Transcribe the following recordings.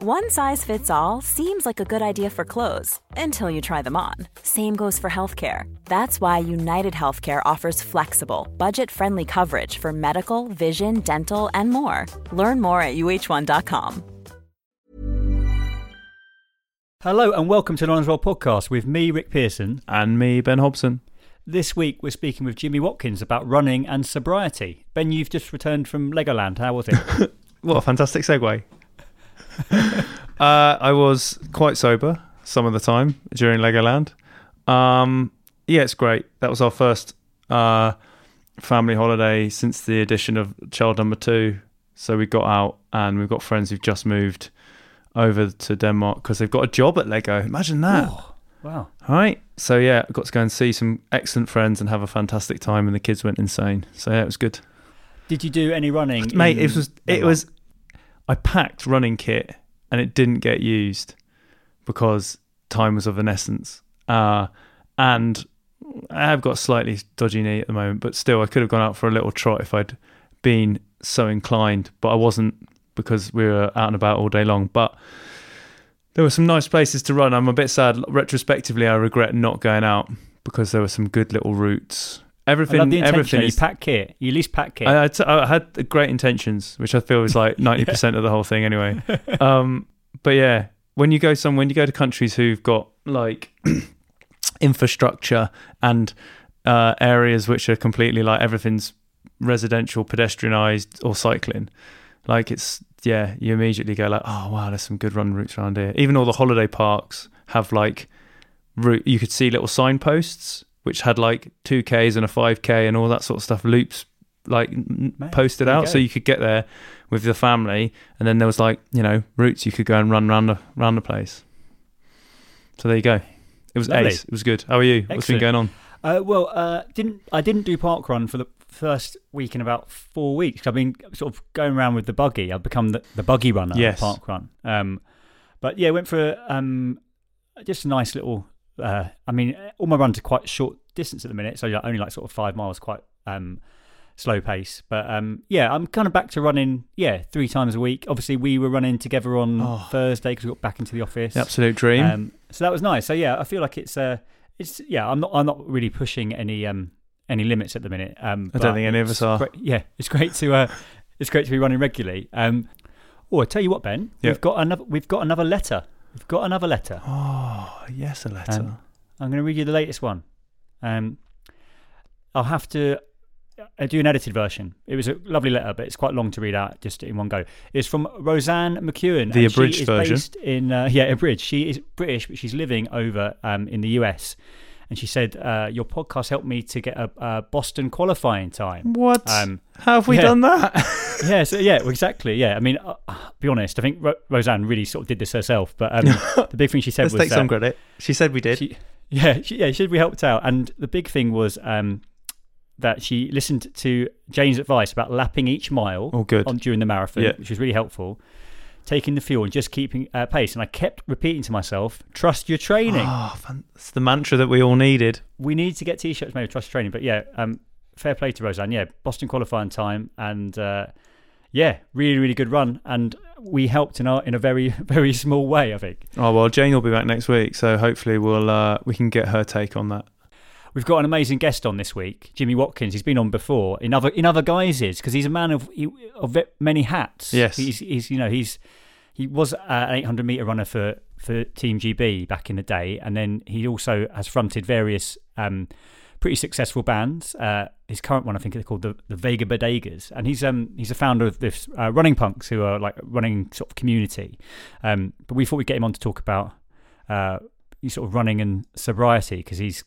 One size fits all seems like a good idea for clothes until you try them on. Same goes for healthcare. That's why United Healthcare offers flexible, budget friendly coverage for medical, vision, dental, and more. Learn more at uh1.com. Hello and welcome to the Runner's World podcast with me, Rick Pearson. And me, Ben Hobson. This week we're speaking with Jimmy Watkins about running and sobriety. Ben, you've just returned from Legoland. How was it? What a fantastic segue. uh, I was quite sober some of the time during Legoland. Um, yeah, it's great. That was our first uh, family holiday since the addition of child number two. So we got out and we've got friends who've just moved over to Denmark because they've got a job at Lego. Imagine that. wow. All right. So yeah, I got to go and see some excellent friends and have a fantastic time, and the kids went insane. So yeah, it was good. Did you do any running? mate it was it was i packed running kit and it didn't get used because time was of an essence. Uh and i have got slightly dodgy knee at the moment but still i could have gone out for a little trot if i'd been so inclined but i wasn't because we were out and about all day long. But there were some nice places to run. I'm a bit sad. Retrospectively i regret not going out because there were some good little routes I everything love the intention. everything You pack kit. You at least pack kit. I, I, t- I had great intentions, which I feel is like ninety percent of the whole thing anyway. Um, but yeah, when you go some, when you go to countries who've got like infrastructure and uh, areas which are completely like everything's residential, pedestrianized, or cycling, like it's yeah, you immediately go like, oh wow, there's some good run routes around here. Even all the holiday parks have like route. You could see little signposts which had like two Ks and a five K and all that sort of stuff loops like Mate, posted there you out, so you could get there with the family, and then there was like you know routes you could go and run around the around the place. So there you go. It was Lovely. ace. It was good. How are you? What's been going on? Uh, well, uh, didn't I didn't do park run for the first week in about four weeks. I've been sort of going around with the buggy. I've become the, the buggy runner. Yes. park run. Um, but yeah, went for um, just a nice little. Uh, I mean, all my runs are quite short distance at the minute, so only like sort of five miles, quite um, slow pace. But um, yeah, I'm kind of back to running. Yeah, three times a week. Obviously, we were running together on Oh. Thursday because we got back into the office. The absolute dream. Um, so that was nice. So yeah, I feel like it's uh, it's yeah. I'm not I'm not really pushing any um any limits at the minute. Um, I don't think any of us are. great- yeah, it's great to uh, it's great to be running regularly. Um, oh, I tell you what, Ben, Yep. we've got another we've got another letter. We've got another letter. oh yes, a letter. Um, I'm going to read you the latest one. Um, I'll have to uh, do an edited version. It was a lovely letter, but it's quite long to read out just in one go. It's from Roseanne McEwen. The abridged is version. Based in uh, yeah, abridged. She is British, but she's living over um, in the US. And she said, uh, "Your podcast helped me to get a, a Boston qualifying time." what? Um, How have we yeah. done that? yeah, so yeah, exactly. Yeah, I mean, uh, be honest. I think Ro- Roseanne really sort of did this herself. But um, the big thing she said Let's was take some credit. She said we did. she, yeah, she, yeah, she, we helped out. And the big thing was um, that she listened to Jane's advice about lapping each mile oh, good. on during the marathon, Yeah. which was really helpful. Taking the fuel and just keeping uh, pace. And I kept repeating to myself, "Trust your training." Oh, fan- it's the mantra that we all needed. We need to get t-shirts made. with Trust your training. But yeah, um, fair play to Roseanne. Yeah, Boston qualifying time, and uh, yeah, really, really good run. And we helped in our in a very, very small way. I think. Oh well, Jane will be back next week, so hopefully we'll uh, we can get her take on that. We've got an amazing guest on this week, Jimmy Watkins. He's been on before in other in other guises because he's a man of of many hats. Yes. he's, he's you know he's he was an 800 meter runner for for Team GB back in the day, and then he also has fronted various um, pretty successful bands. Uh, his current one, I think, they're called the the Vega Bodegas, and he's um he's a founder of this uh, running punks who are like running sort of community. Um, but we thought we'd get him on to talk about uh, sort of running and sobriety because he's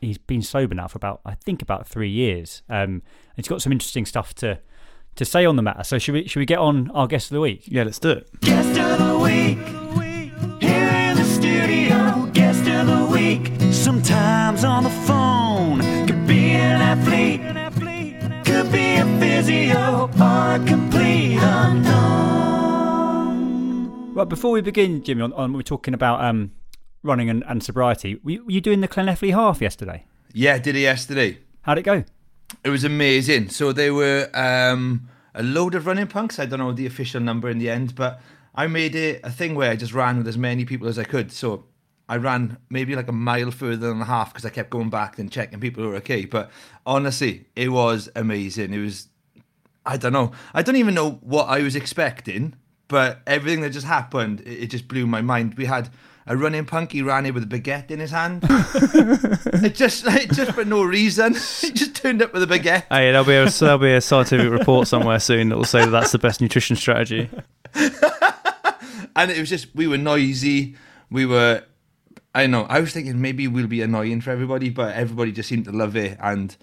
he's been sober now for about I think about three years. Um, he's got some interesting stuff to to say on the matter. So should we should we get on our guest of the week? Yeah, let's do it. Guest of the week, here in the studio. Guest of the week. Sometimes on the phone. Could be an athlete, could be a physio or a complete unknown. Right, before we begin, Jimmy, on, on we're talking about um, running and, and sobriety. Were you, were you doing the Llanelli half yesterday? Yeah, did it yesterday. How'd it go? It was amazing. So they were um, a load of running punks. I don't know the official number in the end, but I made it a thing where I just ran with as many people as I could. So I ran maybe like a mile further than a half because I kept going back and checking people were okay. But honestly, it was amazing. It was, I don't know, I don't even know what I was expecting, but everything that just happened, it, it just blew my mind. We had a running punk. He ran it with a baguette in his hand. it just, it just for no reason. He just turned up with a baguette. Hey, there'll be a there'll be a scientific report somewhere soon that will say that that's the best nutrition strategy. and it was just we were noisy. We were, I don't know. I was thinking maybe we'll be annoying for everybody, but everybody just seemed to love it. And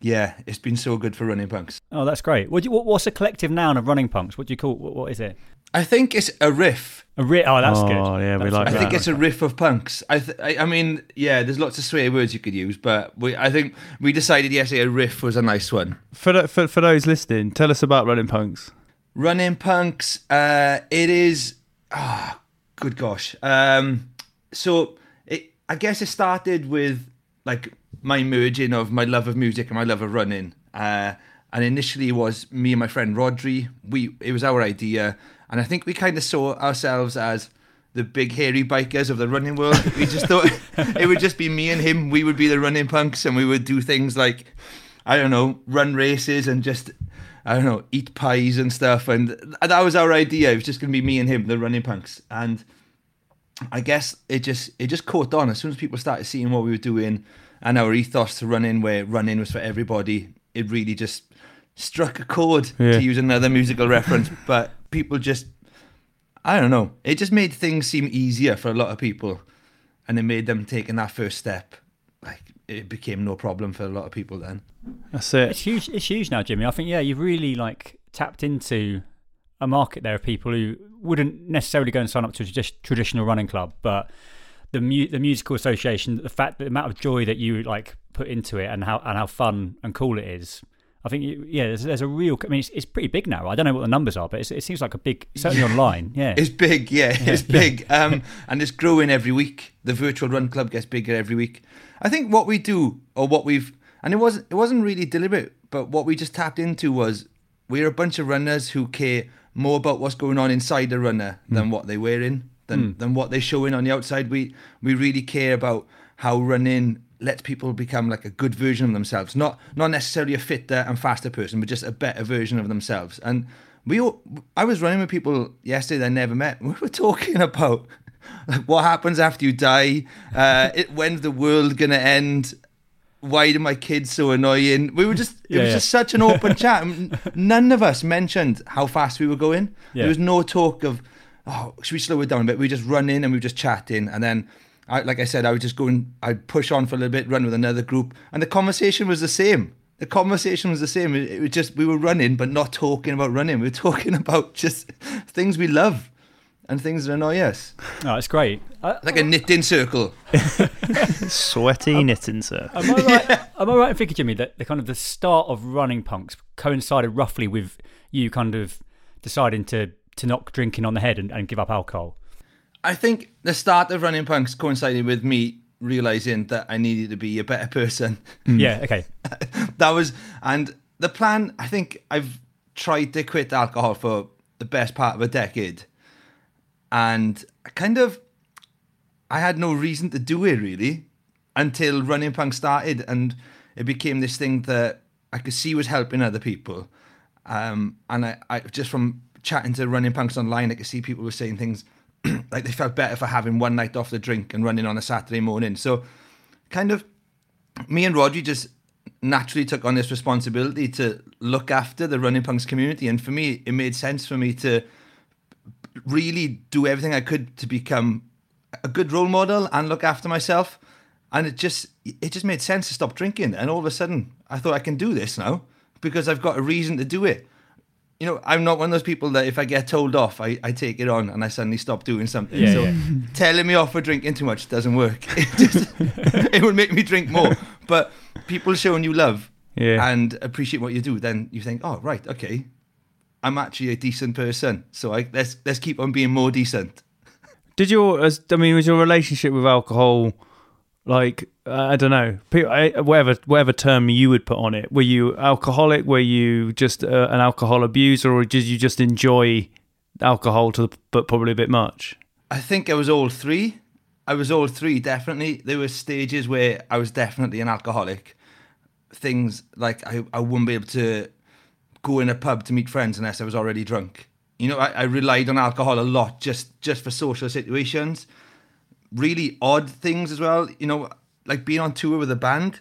yeah, it's been so good for running punks. Oh, that's great. What do you, what, what's a collective noun of running punks? What do you call? What, what is it? I think it's a riff. A ri- oh, that's Oh, good. yeah, we like I good. think it's a riff of punks. I, th- I, I mean, yeah, there's lots of swear words you could use, but we, I think we decided yesterday a riff was a nice one. For, the- for for those listening, tell us about running punks. Running punks. Uh, it is. Ah, good gosh. Um, so it, I guess it started with like my merging of my love of music and my love of running. Uh, and initially it was me and my friend Rodri. We it was our idea, and I think we kind of saw ourselves as the big hairy bikers of the running world. We just thought it would just be me and him. We would be the running punks, and we would do things like I don't know, run races and just I don't know, eat pies and stuff. And that was our idea. It was just going to be me and him, the running punks. And I guess it just it just caught on as soon as people started seeing what we were doing and our ethos to running, where running was for everybody. It really just struck a chord Yeah. to use another musical reference. But people just, I don't know, it just made things seem easier for a lot of people, and it made them taking that first step. Like it became no problem for a lot of people then. That's it. It's huge. It's huge now, Jimmy. I think yeah, you've really like tapped into a market there of people who wouldn't necessarily go and sign up to a tradi- traditional running club, but the mu- the musical association, the fact, the amount of joy that you like put into it, and how and how fun and cool it is. I think you, yeah, there's, there's a real. I mean, it's, it's pretty big now. I don't know what the numbers are, but it's, it seems like a big. Certainly online, yeah. It's big, yeah, it's big, um, and it's growing every week. The virtual run club gets bigger every week. I think what we do, or what we've, and it wasn't, it wasn't really deliberate, but what we just tapped into was we're a bunch of runners who care more about what's going on inside the runner than what they're wearing, than than what they're showing on the outside. We we really care about how running lets people become like a good version of themselves, not not necessarily a fitter and faster person, but just a better version of themselves. And we all, I was running with people yesterday that I never met. We were talking about like what happens after you die, uh, it, when's the world gonna end? Why are my kids so annoying? We were just it Yeah, was yeah. just such an open chat. None of us mentioned how fast we were going. Yeah. There was no talk of oh, should we slow it down a bit? We just run in and we were just chatting, and then. I, like I said, I would just go and I'd push on for a little bit, run with another group, and the conversation was the same. The conversation was the same. It, it was just we were running, but not talking about running. We were talking about just things we love and things that annoy us, Oh, it's great. I, like a knitting circle. Sweaty knitting, circle. Am I right? Am I right in thinking, Jimmy, that the kind of the start of running punks coincided roughly with you kind of deciding to to knock drinking on the head and, and give up alcohol? I think the start of running punks coincided with me realizing that I needed to be a better person. Yeah. Okay. that was and the plan i think i've tried to quit alcohol for the best part of a decade and I kind of i had no reason to do it really until running punk started and it became this thing that i could see was helping other people um, and I, I just from chatting to running punks online i could see people were saying things like they felt better for having one night off the drink and running on a saturday morning. So kind of me and Rodri just naturally took on this responsibility to look after the running punks community. And for me it made sense for me to really do everything I could to become a good role model and look after myself. And it just it just made sense to stop drinking. And all of a sudden I thought I can do this now because I've got a reason to do it you know, I'm not one of those people that if I get told off, I, I take it on and I suddenly stop doing something. Yeah, so yeah. telling me off for drinking too much doesn't work. It, just, it will make me drink more. But people showing you love Yeah. and appreciate what you do, then you think, oh right, okay, I'm actually a decent person. So I let's let's keep on being more decent. Did your, I mean, was your relationship with alcohol like I don't know, pe- I- whatever whatever term you would put on it? Were you alcoholic? Were you just uh, an alcohol abuser, or did you just enjoy alcohol to the, but probably a bit much? I think I was all three. I was all three, definitely. There were stages where I was definitely an alcoholic. Things like I, I wouldn't be able to go in a pub to meet friends unless I was already drunk. You know, I, I relied on alcohol a lot just just for social situations. Really odd things as well. You know, like being on tour with a band.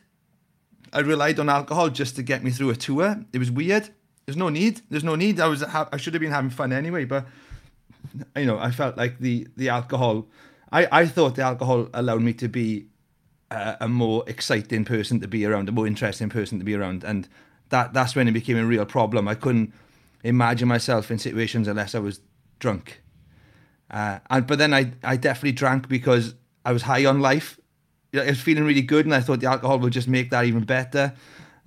I relied on alcohol just to get me through a tour. It was weird. There's no need. There's no need. I was I should have been having fun anyway, but you know, I felt like the the alcohol. I I thought the alcohol allowed me to be a, a more exciting person to be around, a more interesting person to be around, and that that's when it became a real problem. I couldn't imagine myself in situations unless I was drunk. Uh, and but then I I definitely drank because I was high on life. You I was feeling really good, and I thought the alcohol would just make that even better.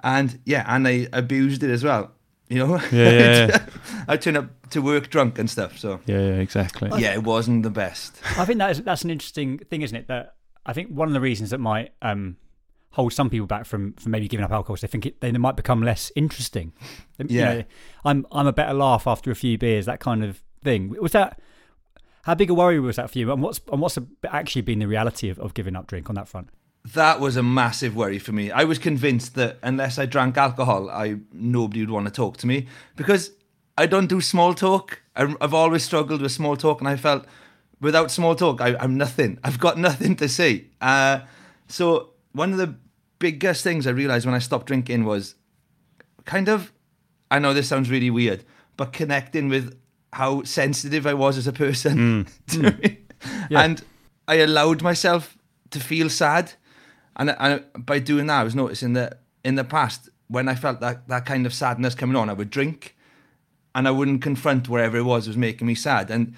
And yeah, and I abused it as well. You know, Yeah, yeah, yeah. I turned up to work drunk and stuff. So Yeah, yeah, exactly. yeah, it wasn't the best. I think that is, that's an interesting thing, isn't it? That I think one of the reasons that might um, hold some people back from, from maybe giving up alcohol is they think it, they might become less interesting. You Yeah. know, I'm I'm a better laugh after a few beers, that kind of thing. Was that how big a worry was that for you? And what's and what's actually been the reality of, of giving up drink on that front? That was a massive worry for me. I was convinced that unless I drank alcohol, I nobody would want to talk to me because I don't do small talk. I've always struggled with small talk, and I felt without small talk, I, I'm nothing. I've got nothing to say. Uh, so one of the biggest things I realized when I stopped drinking was kind of, I know this sounds really weird, but connecting with how sensitive I was as a person. You know what And I allowed myself to feel sad. And, and by doing that, I was noticing that in the past, when I felt that, that kind of sadness coming on, I would drink and I wouldn't confront wherever it was that was making me sad. And,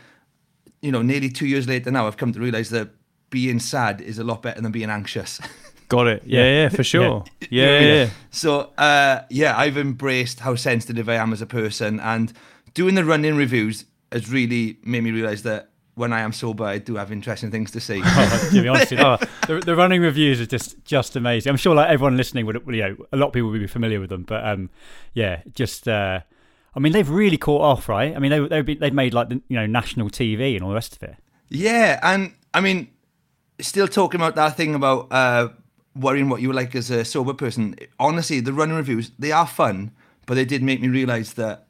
you know, nearly two years later now, I've come to realize that being sad is a lot better than being anxious. Got it. Yeah, yeah, for sure. Yeah, You know what I yeah, yeah. So uh, yeah, I've embraced how sensitive I am as a person, and doing the running reviews has really made me realise that when I am sober, I do have interesting things to say. to be honest, you. the, the running reviews are just just amazing. I'm sure like everyone listening would, you know, a lot of people would be familiar with them, but um, yeah, just uh, I mean, they've really caught off, right? I mean, they they've been, they've made like the, you know national TV and all the rest of it. yeah, and I mean, still talking about that thing about uh, worrying what you like as a sober person. Honestly, the running reviews they are fun, but they did make me realise that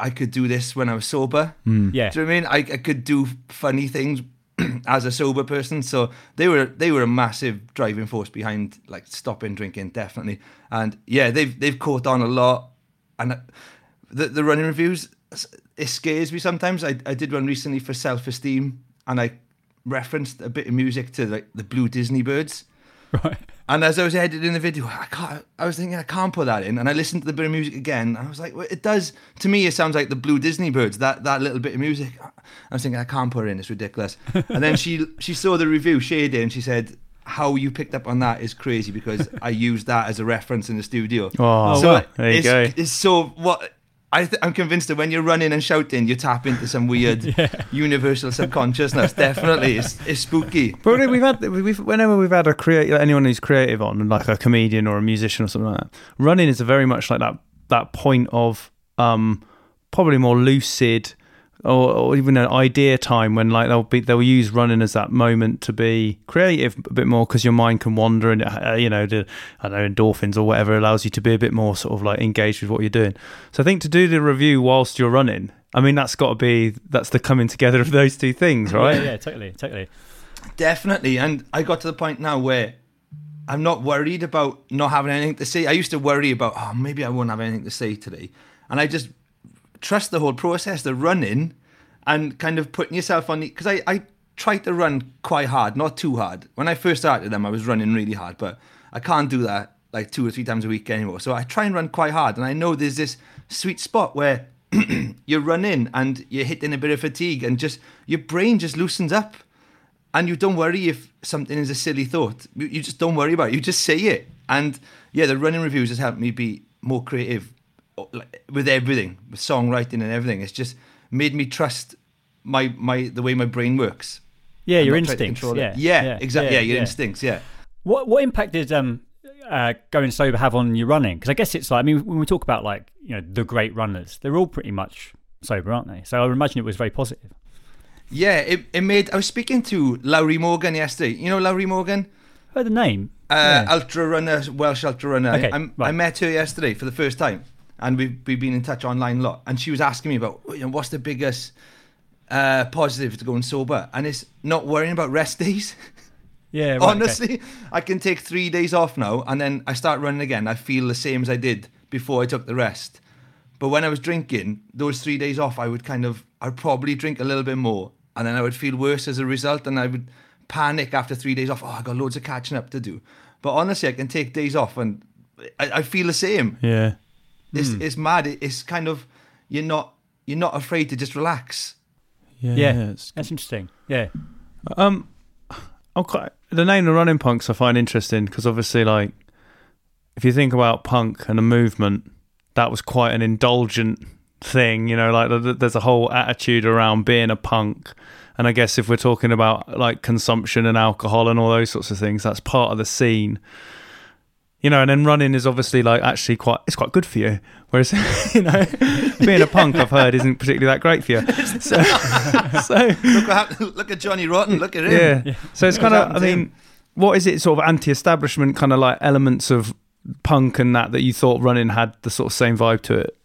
I could do this when I was sober. Yeah, Do you know what I mean? I, I could do funny things as a sober person, so they were they were a massive driving force behind like stopping drinking, definitely. And yeah, they've they've caught on a lot. And uh, the the running reviews, it scares me sometimes. I I did one recently for self esteem, and I referenced a bit of music to like the Blue Disney Birds. right. And as I was editing the video, I can't. I was thinking I can't put that in, and I listened to the bit of music again. And I was like, well, it does to me. It sounds like the Blue Disney Birds. That that little bit of music. I was thinking I can't put it in. It's ridiculous. And then she she saw the review, shared it, and she said, "How you picked up on that is crazy because I used that as a reference in the studio." Oh, so there you it's, go. It's so what. I th- I'm convinced that when you're running and shouting, you tap into some weird universal subconsciousness. Definitely, it's, it's spooky. But we've had we've whenever we've had a create anyone who's creative on, like a comedian or a musician or something like that. Running is very much like that that point of um probably more lucid or, or even an idea time when like they'll be they'll use running as that moment to be creative a bit more because your mind can wander and uh, you know the I don't know endorphins or whatever allows you to be a bit more sort of like engaged with what you're doing. So I think to do the review whilst you're running, I mean that's got to be that's the coming together of those two things, right? Yeah, yeah, totally, totally. Definitely. And I got to the point now where I'm not worried about not having anything to say. I used to worry about, oh, maybe I won't have anything to say today. And I just trust the whole process, the running and kind of putting yourself on the. Because I, I tried to run quite hard, not too hard. When I first started them, I was running really hard, but I can't do that like two or three times a week anymore. So I try and run quite hard. And I know there's this sweet spot where you're running and you're hitting a bit of fatigue, and just your brain just loosens up, and you don't worry if something is a silly thought. You, you just don't worry about it. You just say it, and yeah, the running reviews has helped me be more creative with everything, with songwriting and everything. It's just made me trust my my the way my brain works. Yeah, your instincts. it. Yeah, yeah, exactly. Yeah, your yeah. instincts. Yeah. What what impact did um uh, going sober have on your running? Because I guess it's like I mean when we talk about like you know the great runners, they're all pretty much sober, aren't they? So I would imagine it was very positive. Yeah, it, it made. I was speaking to Lowri Morgan yesterday. You know Lowri Morgan, Heard the name? uh, Yeah. ultra runner, Welsh ultra runner. Okay, I'm- right. I met her yesterday for the first time, and we've we've been in touch online a lot. And she was asking me about you know, what's the biggest uh, positive to going sober, and it's not worrying about rest days. yeah, right, okay. Honestly, I can take three days off now, and then I start running again. I feel the same as I did before I took the rest. But when I was drinking, those three days off, I would kind of, I'd probably drink a little bit more, and then I would feel worse as a result, and I would panic after three days off. Oh, I got loads of catching up to do. But honestly, I can take days off, and I, I feel the same. Yeah. It's it's mad. It's kind of you're not you're not afraid to just relax. Yeah. Yeah, it's- that's interesting. Yeah, Um, I'm quite, the name the running punks I find interesting because obviously, like, if you think about punk and a movement, that was quite an indulgent thing. You know, like th- th- there's a whole attitude around being a punk, and I guess if we're talking about like consumption and alcohol and all those sorts of things, that's part of the scene. You know, and then running is obviously like actually quite it's quite good for you. Whereas you know, being a punk I've heard isn't particularly that great for you. So, so Look at look at Johnny Rotten. Look at him. yeah. So it's kind of, I mean, what is it sort of anti-establishment kind of like elements of punk and that that you thought running had the sort of same vibe to it?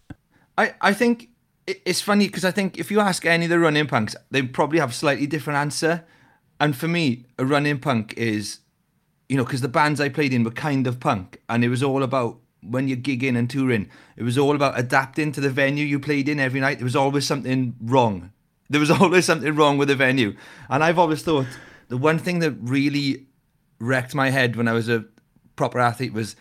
I, I think it's funny because I think if you ask any of the running punks, they probably have a slightly different answer. And for me, a running punk is, you know, because the bands I played in were kind of punk, and it was all about when you're gigging and touring, it was all about adapting to the venue you played in every night. There was always something wrong. There was always something wrong with the venue. And I've always thought the one thing that really wrecked my head when I was a proper athlete was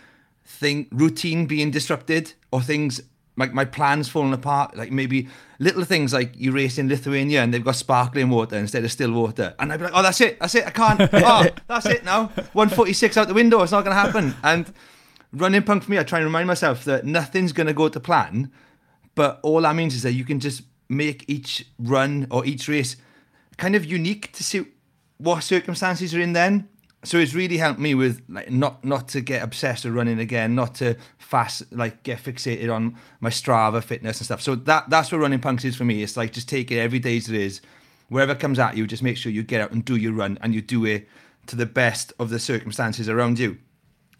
thing routine being disrupted or things like my plans falling apart. Like maybe little things like you race in Lithuania and they've got sparkling water instead of still water, and I'd be like, oh, that's it, that's it, I can't. Oh, that's it now. One forty six out the window. It's not going to happen. And running punk for me, I try and remind myself that nothing's going to go to plan, but all that means is that you can just make each run or each race kind of unique to suit what circumstances you're in then. So it's really helped me with like not not to get obsessed with running again, not to fast like get fixated on my Strava fitness and stuff. So that that's what running punks is for me. It's like just take it every day as it is. Wherever it comes at you, just make sure you get out and do your run and you do it to the best of the circumstances around you.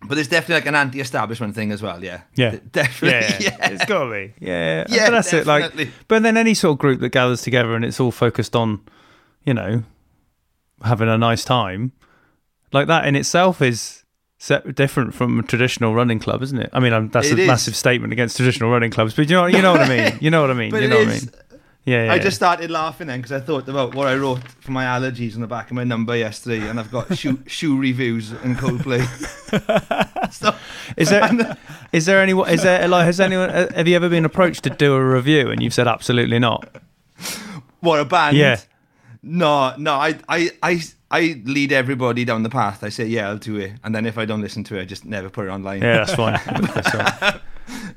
But there's definitely like an anti-establishment thing as well. Yeah, Yeah. Definitely. Yeah, it's got to be. Yeah, Yeah, But that's it. Like, but then any sort of group that gathers together and it's all focused on, you know, having a nice time, like that in itself is different from a traditional running club, isn't it? I mean, um, that's It a is. massive statement against traditional running clubs, but you know, you know what I mean. You know what I mean. You know what I mean. Yeah, yeah. I just started laughing then because I thought about what I wrote for my allergies on the back of my number yesterday, and I've got shoe shoe reviews and Coldplay. so, Is there is there any is there like has anyone uh, have you ever been approached to do a review and you've said absolutely not? what a band! Yeah. No, no, I, I, I, I lead everybody down the path. I say, yeah, I'll do it, and then if I don't listen to it, I just never put it online. Yeah, that's fine. That's fine.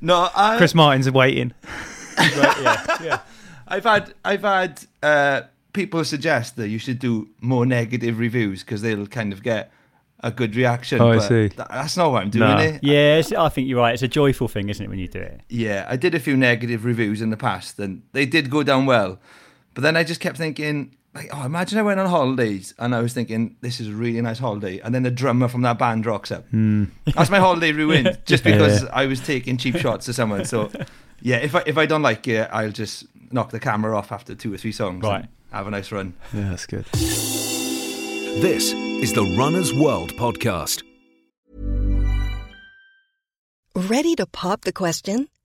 No, I, Chris Martin's waiting. yeah, yeah. I've had, I've had uh, people suggest that you should do more negative reviews because they'll kind of get a good reaction. Oh, I but see. tha- that's not what I'm doing. No. eh? Yeah, it's- I think you're right. It's a joyful thing, isn't it, when you do it? Yeah, I did a few negative reviews in the past, and they did go down well. But then I just kept thinking, like, oh, imagine I went on holidays, and I was thinking, this is a really nice holiday, and then the drummer from that band rocks up. Hmm. That's my holiday ruined, just because I was taking cheap shots to someone. So, yeah, if I if I don't like it, I'll just knock the camera off after two or three songs. and Right. have a nice run. Yeah, that's good. This is the Runner's World podcast. Ready to pop the question?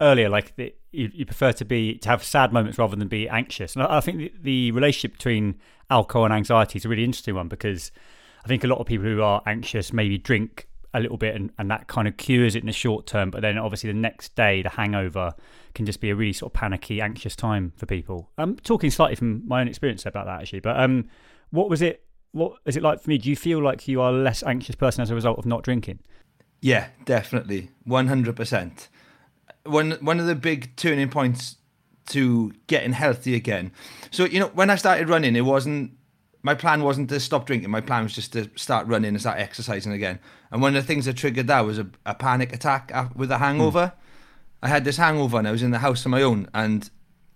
earlier like that you, you prefer to be to have sad moments rather than be anxious, and I, I think the, the relationship between alcohol and anxiety is a really interesting one because I think a lot of people who are anxious maybe drink a little bit and, and that kind of cures it in the short term, but then obviously the next day the hangover can just be a really sort of panicky, anxious time for people. I'm talking slightly from my own experience about that actually, but um, what was it? What is it like for me? Do you feel like you are a less anxious person as a result of not drinking? Yeah, definitely, one hundred percent. One one of the big turning points to getting healthy again. So you know, when I started running, it wasn't my plan wasn't to stop drinking. My plan was just to start running and start exercising again. And one of the things that triggered that was a, a panic attack with a hangover. Hmm. I had this hangover and I was in the house on my own, and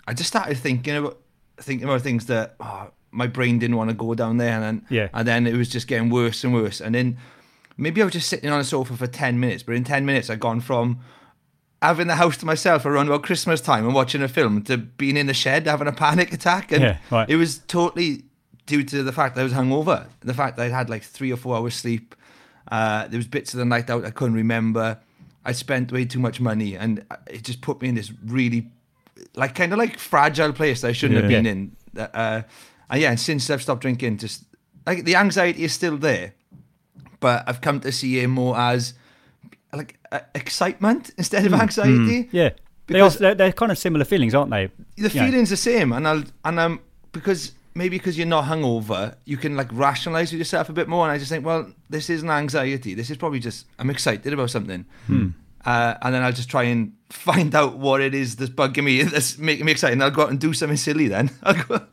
I just started thinking about thinking about things that oh, my brain didn't want to go down there, and then Yeah. and then it was just getting worse and worse. And then maybe I was just sitting on a sofa for ten minutes, but in ten minutes I'd gone from having the house to myself around about Christmas time and watching a film to being in the shed having a panic attack. And Yeah, right. it was totally due to the fact that I was hungover. The fact that I'd had like three or four hours sleep. Uh, there was bits of the night out I couldn't remember. I spent way too much money and it just put me in this really like kind of like fragile place that I shouldn't have Yeah. been in. Uh, and yeah, and since I've stopped drinking, just like the anxiety is still there, but I've come to see it more as like uh, excitement instead of anxiety. Yeah, they are. Because- They're, they're kind of similar feelings, aren't they? The You know, feeling's the same, and I'll and um because maybe because you're not hungover, you can like rationalize with yourself a bit more. And I just think, well, this isn't anxiety. This is probably just I'm excited about something. Uh, and then I'll just try and find out what it is that's bugging me, that's making me excited. And I'll go out and do something silly. Then I'll go,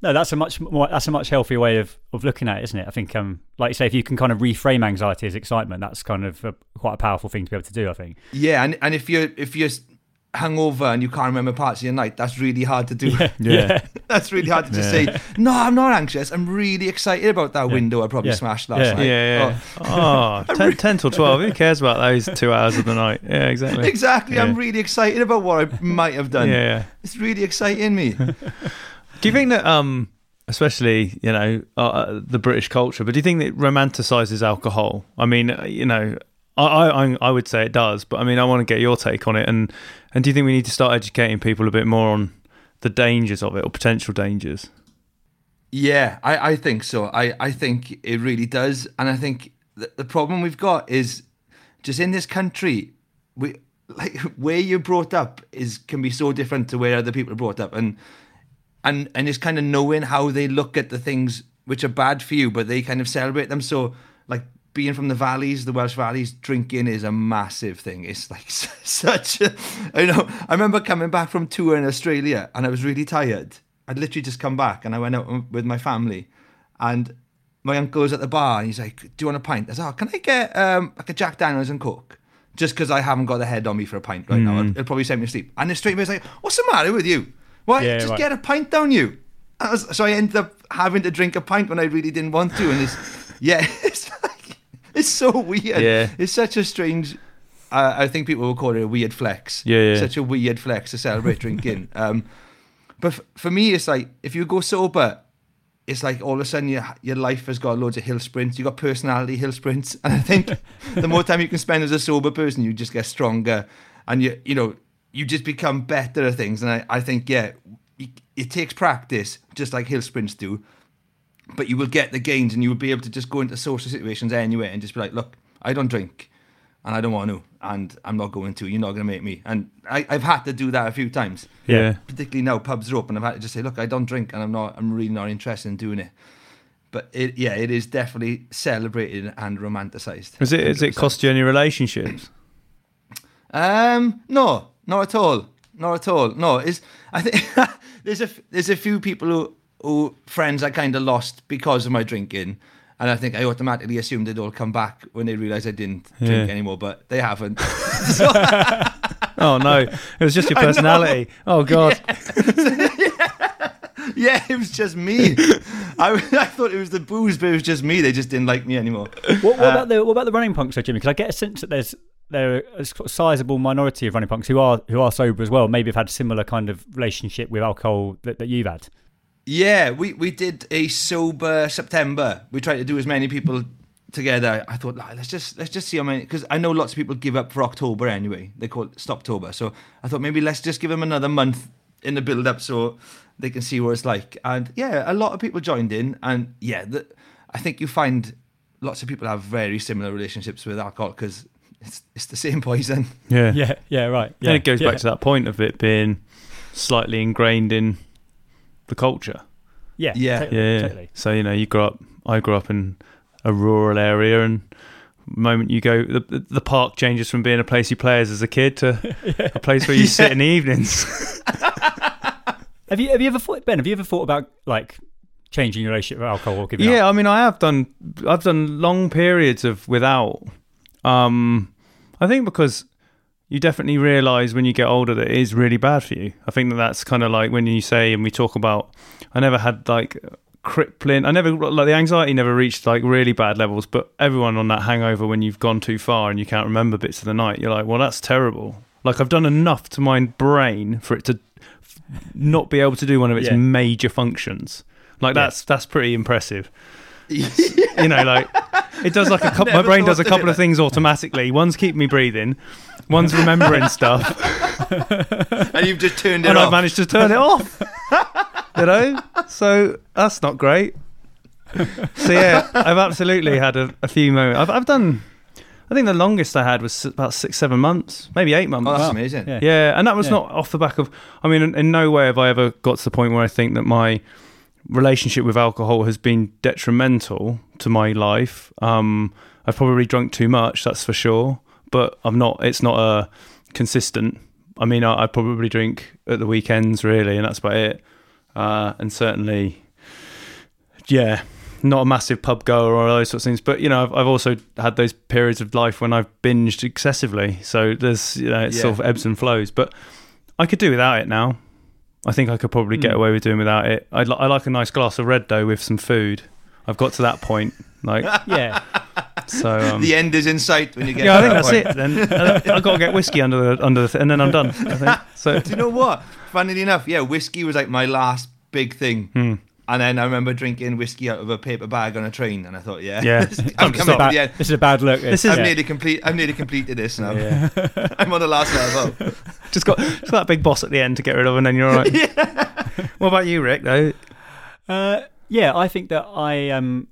No, that's a much more. That's a much healthier way of, of looking at it, isn't it? I think, um, like you say, if you can kind of reframe anxiety as excitement, that's kind of a, quite a powerful thing to be able to do. I think. yeah. And and if you're if you're hungover and you can't remember parts of your night, that's really hard to do. Yeah. That's really hard to just say. No, I'm not anxious. I'm really excited about that window I probably Yeah. smashed last Yeah. night. Yeah, yeah. Oh, 10, 10 till 12. Who cares about those two hours of the night? Yeah, exactly. exactly. I'm really excited about what I might have done. Yeah, yeah. It's really exciting me. Do you think that, um, especially, you know, uh, the British culture, but do you think that romanticizes alcohol? I mean, uh, you know, I, I, I would say it does, but I mean, I want to get your take on it. And, and do you think we need to start educating people a bit more on the dangers of it or potential dangers? yeah, I, I think so. I, I think it really does. And I think the, the problem we've got is just in this country, we like where you're brought up is can be so different to where other people are brought up. And and and it's kind of knowing how they look at the things which are bad for you, but they kind of celebrate them. So like being from the valleys, the Welsh valleys, drinking is a massive thing. It's like such a, I know. I remember coming back from tour in Australia and I was really tired. I'd literally just come back and I went out with my family and my uncle was at the bar and he's like, do you want a pint? I said, oh, can I get um, like a Jack Daniels and Coke? Just because I haven't got the head on me for a pint right now. It'll, it'll probably send me to sleep. And the straight he's like, what's the matter with you? Why? Yeah, just right. get a pint down you. I was, so I ended up having to drink a pint when I really didn't want to. And it's, yeah, it's like, it's so weird. Yeah. It's such a strange, uh, I think people will call it a weird flex. Yeah, yeah. Such a weird flex to celebrate drinking. Um, But f- for me, it's like if you go sober, it's like all of a sudden your your life has got loads of hill sprints. You got personality hill sprints, and I think the more time you can spend as a sober person, you just get stronger, and you you know you just become better at things. And I, I think yeah, it, it takes practice, just like hill sprints do. But you will get the gains, and you will be able to just go into social situations anyway, and just be like, look, I don't drink, and I don't want to, and I'm not going to. You're not going to make me. And I, I've had to do that a few times Yeah. particularly now pubs are open, I've had to just say, look, I don't drink, and I'm not, I'm really not interested in doing it. But it, yeah, it is definitely celebrated and romanticized. Is it? Is it 100%. cost you any relationships? Um, no, not at all, not at all. No, is I think there's a f- there's a few people who who friends I kind of lost because of my drinking. And I think I automatically assumed they'd all come back when they realised I didn't drink anymore, but they haven't. Oh no, it was just your personality. Oh god. yeah, it was just me. I, I thought it was the booze, but it was just me. They just didn't like me anymore. What, what Uh, about the what about the running punks, though, Jimmy? Because I get a sense that there's there are a sizable minority of running punks who are who are sober as well. Maybe have had a similar kind of relationship with alcohol that, that you've had. Yeah, we, we did a sober September. We tried to do as many people together. I thought, "Like, let's just let's just see how many because I know lots of people give up for October anyway. They call it Stoptober. So I thought maybe let's just give them another month in the build up so they can see what it's like. And yeah, a lot of people joined in, and yeah, the, I think you find lots of people have very similar relationships with alcohol because it's it's the same poison. Yeah. Yeah, yeah, right. Yeah, Then it goes yeah. back to that point of it being slightly ingrained in the culture. Yeah, Yeah. to- Yeah. totally. So you know, you grew up. I grew up in a rural area, and the moment you go, the the park changes from being a place you play as as a kid to a place where you sit in the evenings. Have you have you ever thought Ben? Have you ever thought about like changing your relationship with alcohol or giving yeah, up? I mean, I have done. I've done long periods of without. Um, I think because you definitely realise when you get older that it is really bad for you. I think that that's kind of like when you say and we talk about. I never had like crippling. I never like the anxiety never reached like really bad levels. But everyone on that hangover when you've gone too far and you can't remember bits of the night, you're like, well, that's terrible. Like I've done enough to my brain for it to not be able to do one of its Yeah. major functions. Like Yeah. that's that's pretty impressive. You know, like it does like a couple. My brain does a thought of couple of things automatically. One's keeping me breathing, one's remembering stuff, and you've just turned it and I've managed to turn it off. you know, so that's not great. So yeah, I've absolutely had a, a few moments. I've I've done. I think the longest I had was about six, seven months, maybe eight months. oh, that's Wow. amazing. Yeah. Yeah, and that was Yeah. not off the back of. I mean, in, in no way have I ever got to the point where I think that my relationship with alcohol has been detrimental to my life. Um, I've probably drunk too much, that's for sure. But I'm not. It's not a consistent. I mean, I, I probably drink at the weekends, really, and that's about it. Uh, and certainly, yeah, not a massive pub goer or those sorts of things. But you know, I've, I've also had those periods of life when I've binged excessively. So there's, you know, it Yeah. sort of ebbs and flows. But I could do without it now. I think I could probably get Mm. away with doing without it. I, li- I like a nice glass of red though with some food. I've got to that point. Like Yeah, so. Um, The end is in sight when you get. yeah, I to think that that's point. it. Then I got to get whiskey under the under the, th- and then I'm done. I think so. Do you know what? Funnily enough, yeah, whiskey was like my last big thing. And then I remember drinking whiskey out of a paper bag on a train, and I thought, yeah, Yeah. I'm This is coming a to bad- the end. this is a bad look. This is- I've yeah. nearly complete. I've nearly completed this now. Yeah. I'm on the last level. Just got just got that big boss at the end to get rid of, and then you're all right. yeah. What about you, Rick? Though Uh, yeah, I think that I um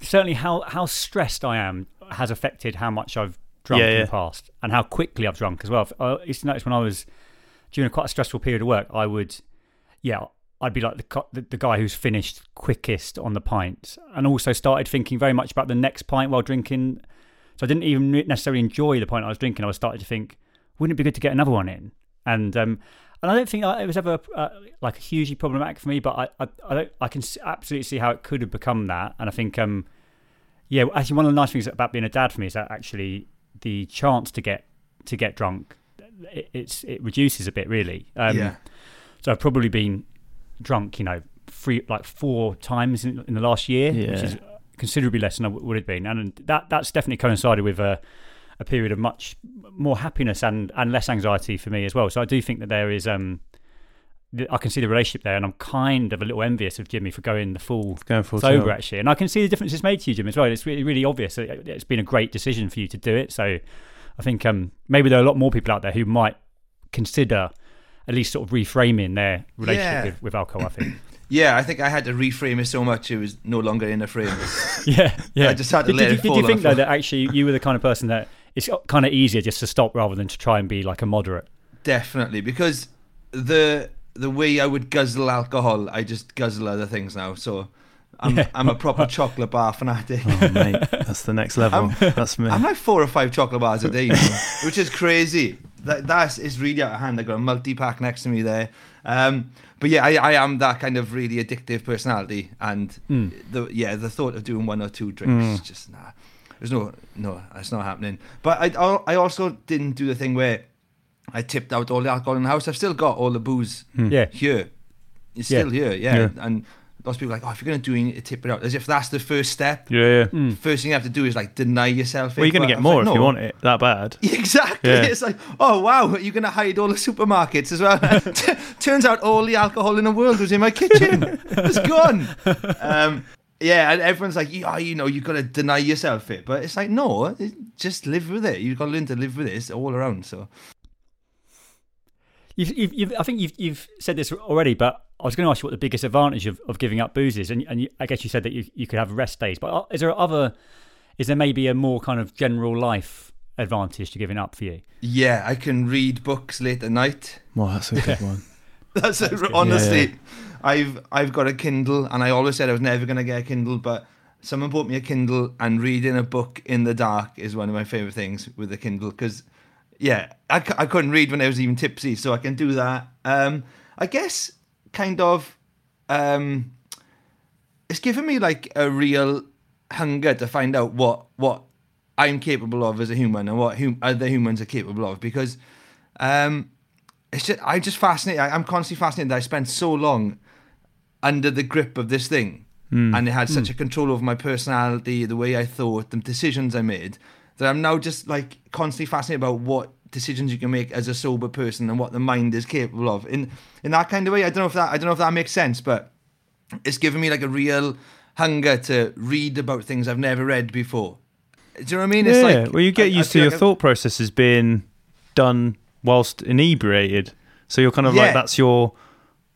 certainly how how stressed I am has affected how much I've drunk Yeah, in the past and how quickly I've drunk as well. I used to notice when I was during a quite a stressful period of work, I would, yeah, I'd be like the, the the guy who's finished quickest on the pint, and also started thinking very much about the next pint while drinking. So I didn't even necessarily enjoy the pint I was drinking. I was starting to think, wouldn't it be good to get another one in? And um, and I don't think it was ever uh, like a hugely problematic for me, but I I, I, don't, I can absolutely see how it could have become that. And I think um, yeah, actually one of the nice things about being a dad for me is that actually the chance to get to get drunk it, it's it reduces a bit really. Um, yeah. So I've probably been drunk, you know, three like four times in, in the last year, which is considerably less than I would have been, and that that's definitely coincided with a, a period of much more happiness and and less anxiety for me as well. So I do think that there is um I can see the relationship there, and I'm kind of a little envious of Jimmy for going the full Going full sober actually, and I can see the difference it's made to you, Jim, as well. It's really, really obvious. It- It's been a great decision for you to do it. So I think um, maybe there are a lot more people out there who might consider at least sort of reframing their relationship Yeah. with, with alcohol. I think. Yeah, I think I had to reframe it so much it was no longer in a frame. yeah, yeah. I just had to did, let did, it you- did fall you think though that actually you were the kind of person that it's kind of easier just to stop rather than to try and be like a moderate? Definitely, because the the way I would guzzle alcohol, I just guzzle other things now. So I'm Yeah. I'm a proper chocolate bar fanatic. Oh, mate, that's the next level. I'm- that's me. I'm like four or five chocolate bars a day, you know, which is crazy. That that is really out of hand. I got a multi pack next to me there. Um, but yeah, I, I am that kind of really addictive personality, and hmm. the yeah, the thought of doing one or two drinks, hmm. just nah. There's no no, it's not happening. But I I also didn't do the thing where I tipped out all the alcohol in the house. I've still got all the booze hmm. Yeah. here. It's Yeah. still here, yeah. Yeah. And lots of people are like, oh, if you're gonna do it, tip it out, as if that's the first step. yeah, yeah. First thing you have to do is like deny yourself. Well, it. you're going But to I get more like, if you want it that bad. Exactly. Yeah. It's like, oh wow, are you're gonna hide all the supermarkets as well. T- Turns out all the alcohol in the world was in my kitchen. it's gone. Um, yeah, and everyone's like, yeah, you know, you've got to deny yourself it, but it's like, no, just live with it. You've got to learn to live with it. It's all around. So You've, you've, you've, I think you've, you've said this already, but I was going to ask you what the biggest advantage of, of giving up booze is, and, and you, I guess you said that you, you could have rest days. But is there other? Is there maybe a more kind of general life advantage to giving up for you? yeah, I can read books late at night. Well, that's a good one. That's, it, honestly, I've I've got a Kindle, and I always said I was never gonna get a Kindle, but someone bought me a Kindle, and reading a book in the dark is one of my favorite things with the Kindle because, yeah, I, c- I couldn't read when I was even tipsy, so I can do that. Um, I guess kind of, um, it's given me like a real hunger to find out what what I'm capable of as a human and what hum- other humans are capable of because. Um, it's just I'm just fascinated. I- I'm constantly fascinated that I spent so long under the grip of this thing, and it had such a control over my personality, the way I thought, the decisions I made, that I'm now just like constantly fascinated about what decisions you can make as a sober person and what the mind is capable of. In in that kind of way, I don't know if that I don't know if that makes sense, but it's given me like a real hunger to read about things I've never read before. Do you know what I mean? yeah, like well, you get I- I used to your like thought processes being done whilst inebriated. So you're kind of Yeah. like that's your,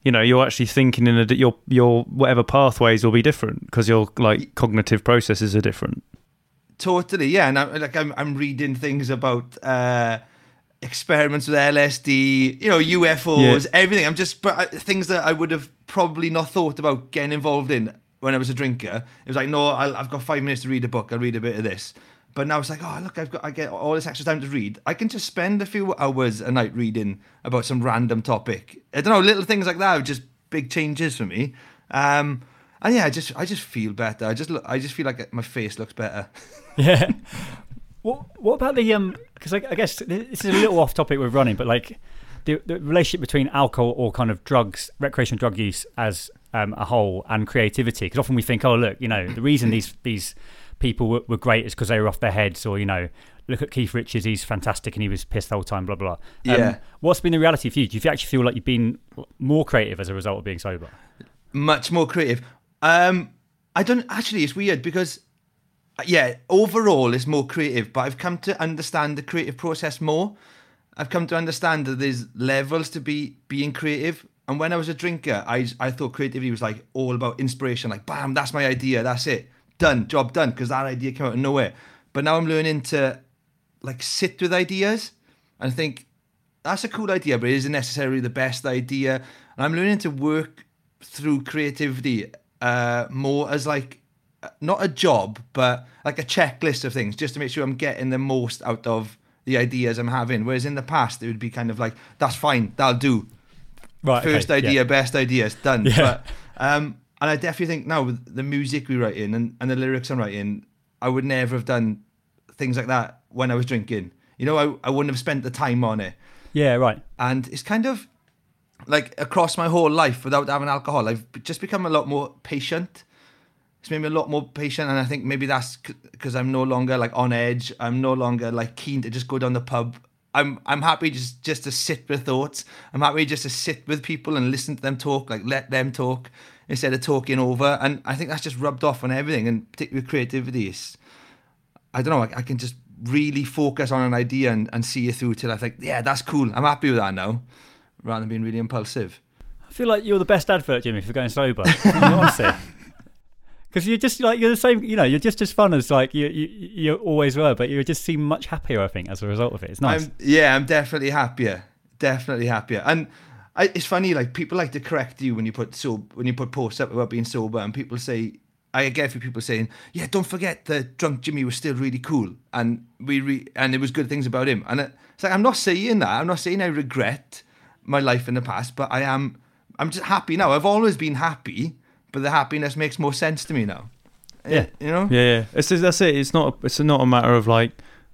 you know, you're actually thinking in a your your whatever pathways will be different because your like cognitive processes are different. Totally, yeah. And I'm like I'm I'm reading things about uh experiments with LSD, you know, UFOs, Yeah. everything. I'm just but things that I would have probably not thought about getting involved in when I was a drinker. It was like, no, I'll, I've got five minutes to read a book. I'll read a bit of this. But now it's like, oh look, I've got I get all this extra time to read. I can just spend a few hours a night reading about some random topic. I don't know, little things like that are just big changes for me. Um, and yeah, I just I just feel better. I just look, I just feel like my face looks better. Yeah. What What about the um? Because I, I guess this is a little off topic with running, but like the the relationship between alcohol or kind of drugs, recreational drug use as um, a whole, and creativity. Because often we think, oh look, you know, the reason these these people were, were great is because they were off their heads, or you know, look at Keith Richards, he's fantastic and he was pissed the whole time, blah blah. Um, Yeah. What's been the reality for you? Do you actually feel like you've been more creative as a result of being sober? much more creative. Um, I don't actually. It's weird because, yeah, overall it's more creative. But I've come to understand the creative process more. I've come to understand that there's levels to be being creative. And when I was a drinker, I I thought creativity was like all about inspiration. Like, bam, that's my idea. That's it. Done. Job done. Because that idea came out of nowhere. But now I'm learning to like sit with ideas and think that's a cool idea, but it isn't necessarily the best idea. And I'm learning to work through creativity uh, more as like not a job, but like a checklist of things, just to make sure I'm getting the most out of the ideas I'm having. Whereas in the past, it would be kind of like, that's fine, that'll do. Right. okay, First yeah. idea, best ideas, done. Yeah. But um, and I definitely think now with the music we write in and, and the lyrics I'm writing, I would never have done things like that when I was drinking. You know, I, I wouldn't have spent the time on it Yeah. Right. and it's kind of like across my whole life without having alcohol i've just become a lot more patient it's made me a lot more patient and i think maybe that's because i'm no longer like on edge i'm no longer like keen to just go down the pub I'm I'm happy just just to sit with thoughts. I'm happy just to sit with people and listen to them talk, like let them talk instead of talking over. And I think that's just rubbed off on everything, and particularly with creativity. It's, I don't know. I, I can just really focus on an idea and, and see it through till I think, yeah, that's cool. I'm happy with that now, rather than being really impulsive. I feel like you're the best advert, Jimmy, for going sober. Honestly. Because you're just like you're the same, you know. You're just as fun as like you, you you always were, but you just seem much happier. I think as a result of it, it's nice. I'm, yeah, I'm definitely happier. Definitely happier. And I, it's funny, like people like to correct you when you put so when you put posts up about being sober, and people say, I get a few people saying, "Yeah, don't forget that drunk Jimmy was still really cool, and we re- and there was good things about him." And it's like I'm not saying that. I'm not saying I regret my life in the past, but I am. I'm just happy now. I've always been happy, but the happiness makes more sense to me now. Yeah. you know. Yeah, yeah. It's just, that's it. It's not. It's not a matter of like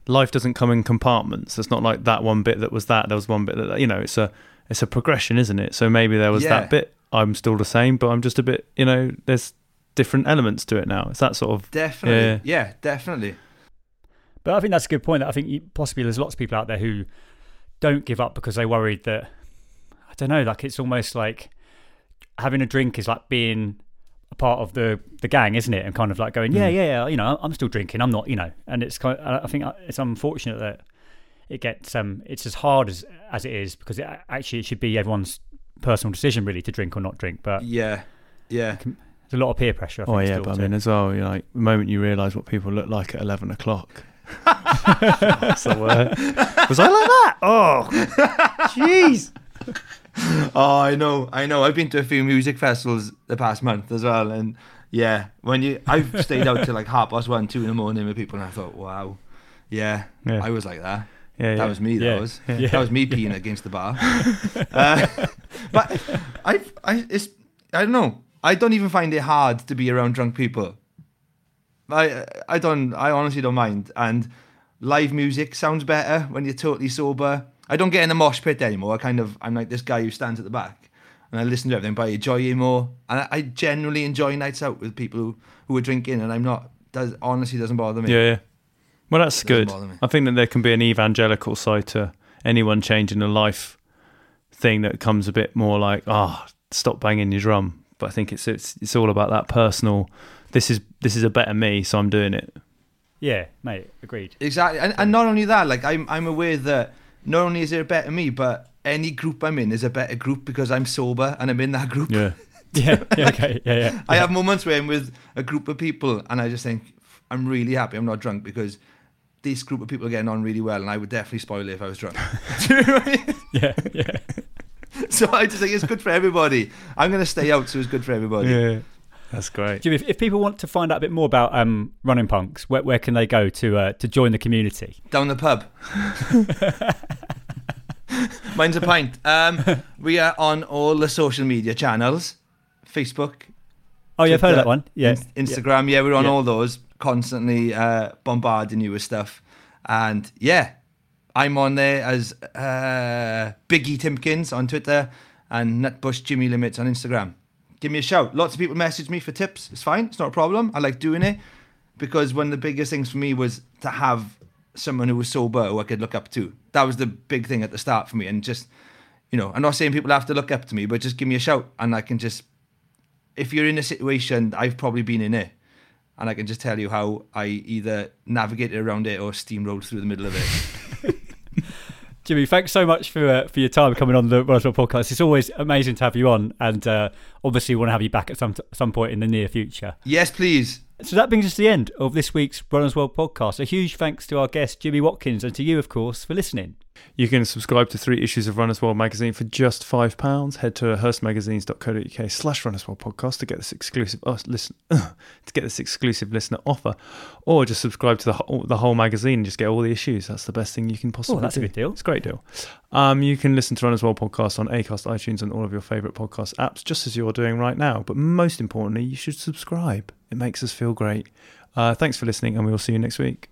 life doesn't come in compartments. It's not like that one bit that was that. There was one bit that you know. It's a it's a progression, isn't it? So maybe there was Yeah. that bit. I'm still the same, but I'm just a bit. You know, there's different elements to it now. It's that sort of Definitely. Yeah. Yeah, definitely. But I think that's a good point. That I think you, possibly there's lots of people out there who don't give up because they're worried that I don't know. Like it's almost like having a drink is like being a part of the the gang, isn't it? And kind of like going, yeah, yeah, yeah. You know, I'm still drinking. I'm not. You know, and it's kind. Of, I think it's unfortunate that it gets um it's as hard as as it is because it actually it should be everyone's personal decision really to drink or not drink. But Yeah, yeah. there's a lot of peer pressure. I think, Oh yeah, but I mean as well, you're like the moment you realise what people look like at eleven o'clock. That's the word. Was I like that? Oh, jeez. Oh, I know, I know. I've been to a few music festivals the past month as well, and yeah, when you, I've stayed out till like half past one, two in the morning with people, and I thought, wow, yeah, Yeah. I was like that. Yeah, That yeah. was me. That was that was me peeing against the bar. uh, but I've, I, it's, I don't know. I don't even find it hard to be around drunk people. I, I don't. I honestly don't mind. And live music sounds better when you're totally sober. I don't get in the mosh pit anymore. I kind of, I'm like this guy who stands at the back and I listen to everything, but I enjoy it more. And I, I generally enjoy nights out with people who, who are drinking, and I'm not. Does honestly doesn't bother me. Yeah, yeah. Well, that's good. I think that there can be an evangelical side to anyone changing a life thing that comes a bit more like, oh, stop banging your drum. But I think it's it's it's all about that personal. This is this is a better me, so I'm doing it. yeah, mate, agreed. Exactly, and, and not only that, like I'm I'm aware that not only is there a better me, but any group I'm in is a better group because I'm sober and I'm in that group. Yeah, Yeah, yeah, okay, yeah, yeah. I have moments where I'm with a group of people and I just think I'm really happy I'm not drunk because this group of people are getting on really well and I would definitely spoil it if I was drunk. Do you know what I mean? yeah, yeah. So I just think it's good for everybody. I'm going to stay out, so it's good for everybody. yeah. That's great. Jimmy, if, if people want to find out a bit more about um, running punks, where, where can they go to uh, to join the community? Down the pub. Mine's a pint. Um, we are on all the social media channels Facebook, Oh, yeah, I've heard of that one. Yeah, Instagram. Yeah, we're on Yeah. all those, constantly uh, bombarding you with stuff. And yeah, I'm on there as uh, Biggie Timkins on Twitter and Nutbush Jimmy Limits on Instagram. Give me a shout. Lots of people message me for tips. It's fine. It's not a problem. I like doing it because one of the biggest things for me was to have someone who was sober who I could look up to. That was the big thing at the start for me. And just, you know, I'm not saying people have to look up to me, but just give me a shout and I can just if you're in a situation I've probably been in it, and I can just tell you how I either navigated around it or steamrolled through the middle of it. Jimmy, thanks so much for uh, for your time coming on the Runner's World podcast. It's always amazing to have you on, and uh, obviously want to have you back at some some point in the near future. yes, please. So that brings us to the end of this week's Runner's World podcast. A huge thanks to our guest Jimmy Watkins and to you, of course, for listening. You can subscribe to three issues of Runner's World magazine for just five pounds. Head to hearstmagazines.co.uk slash Runner's World podcast to get this exclusive us listen to get this exclusive listener offer, or just subscribe to the whole, the whole magazine and just get all the issues. That's the best thing you can possibly. Oh, that's a do. good deal. It's a great deal. Um, you can listen to Runner's World podcast on Acast, iTunes, and all of your favorite podcast apps, just as you're doing right now. But most importantly, you should subscribe. It makes us feel great. Uh, thanks for listening, and we will see you next week.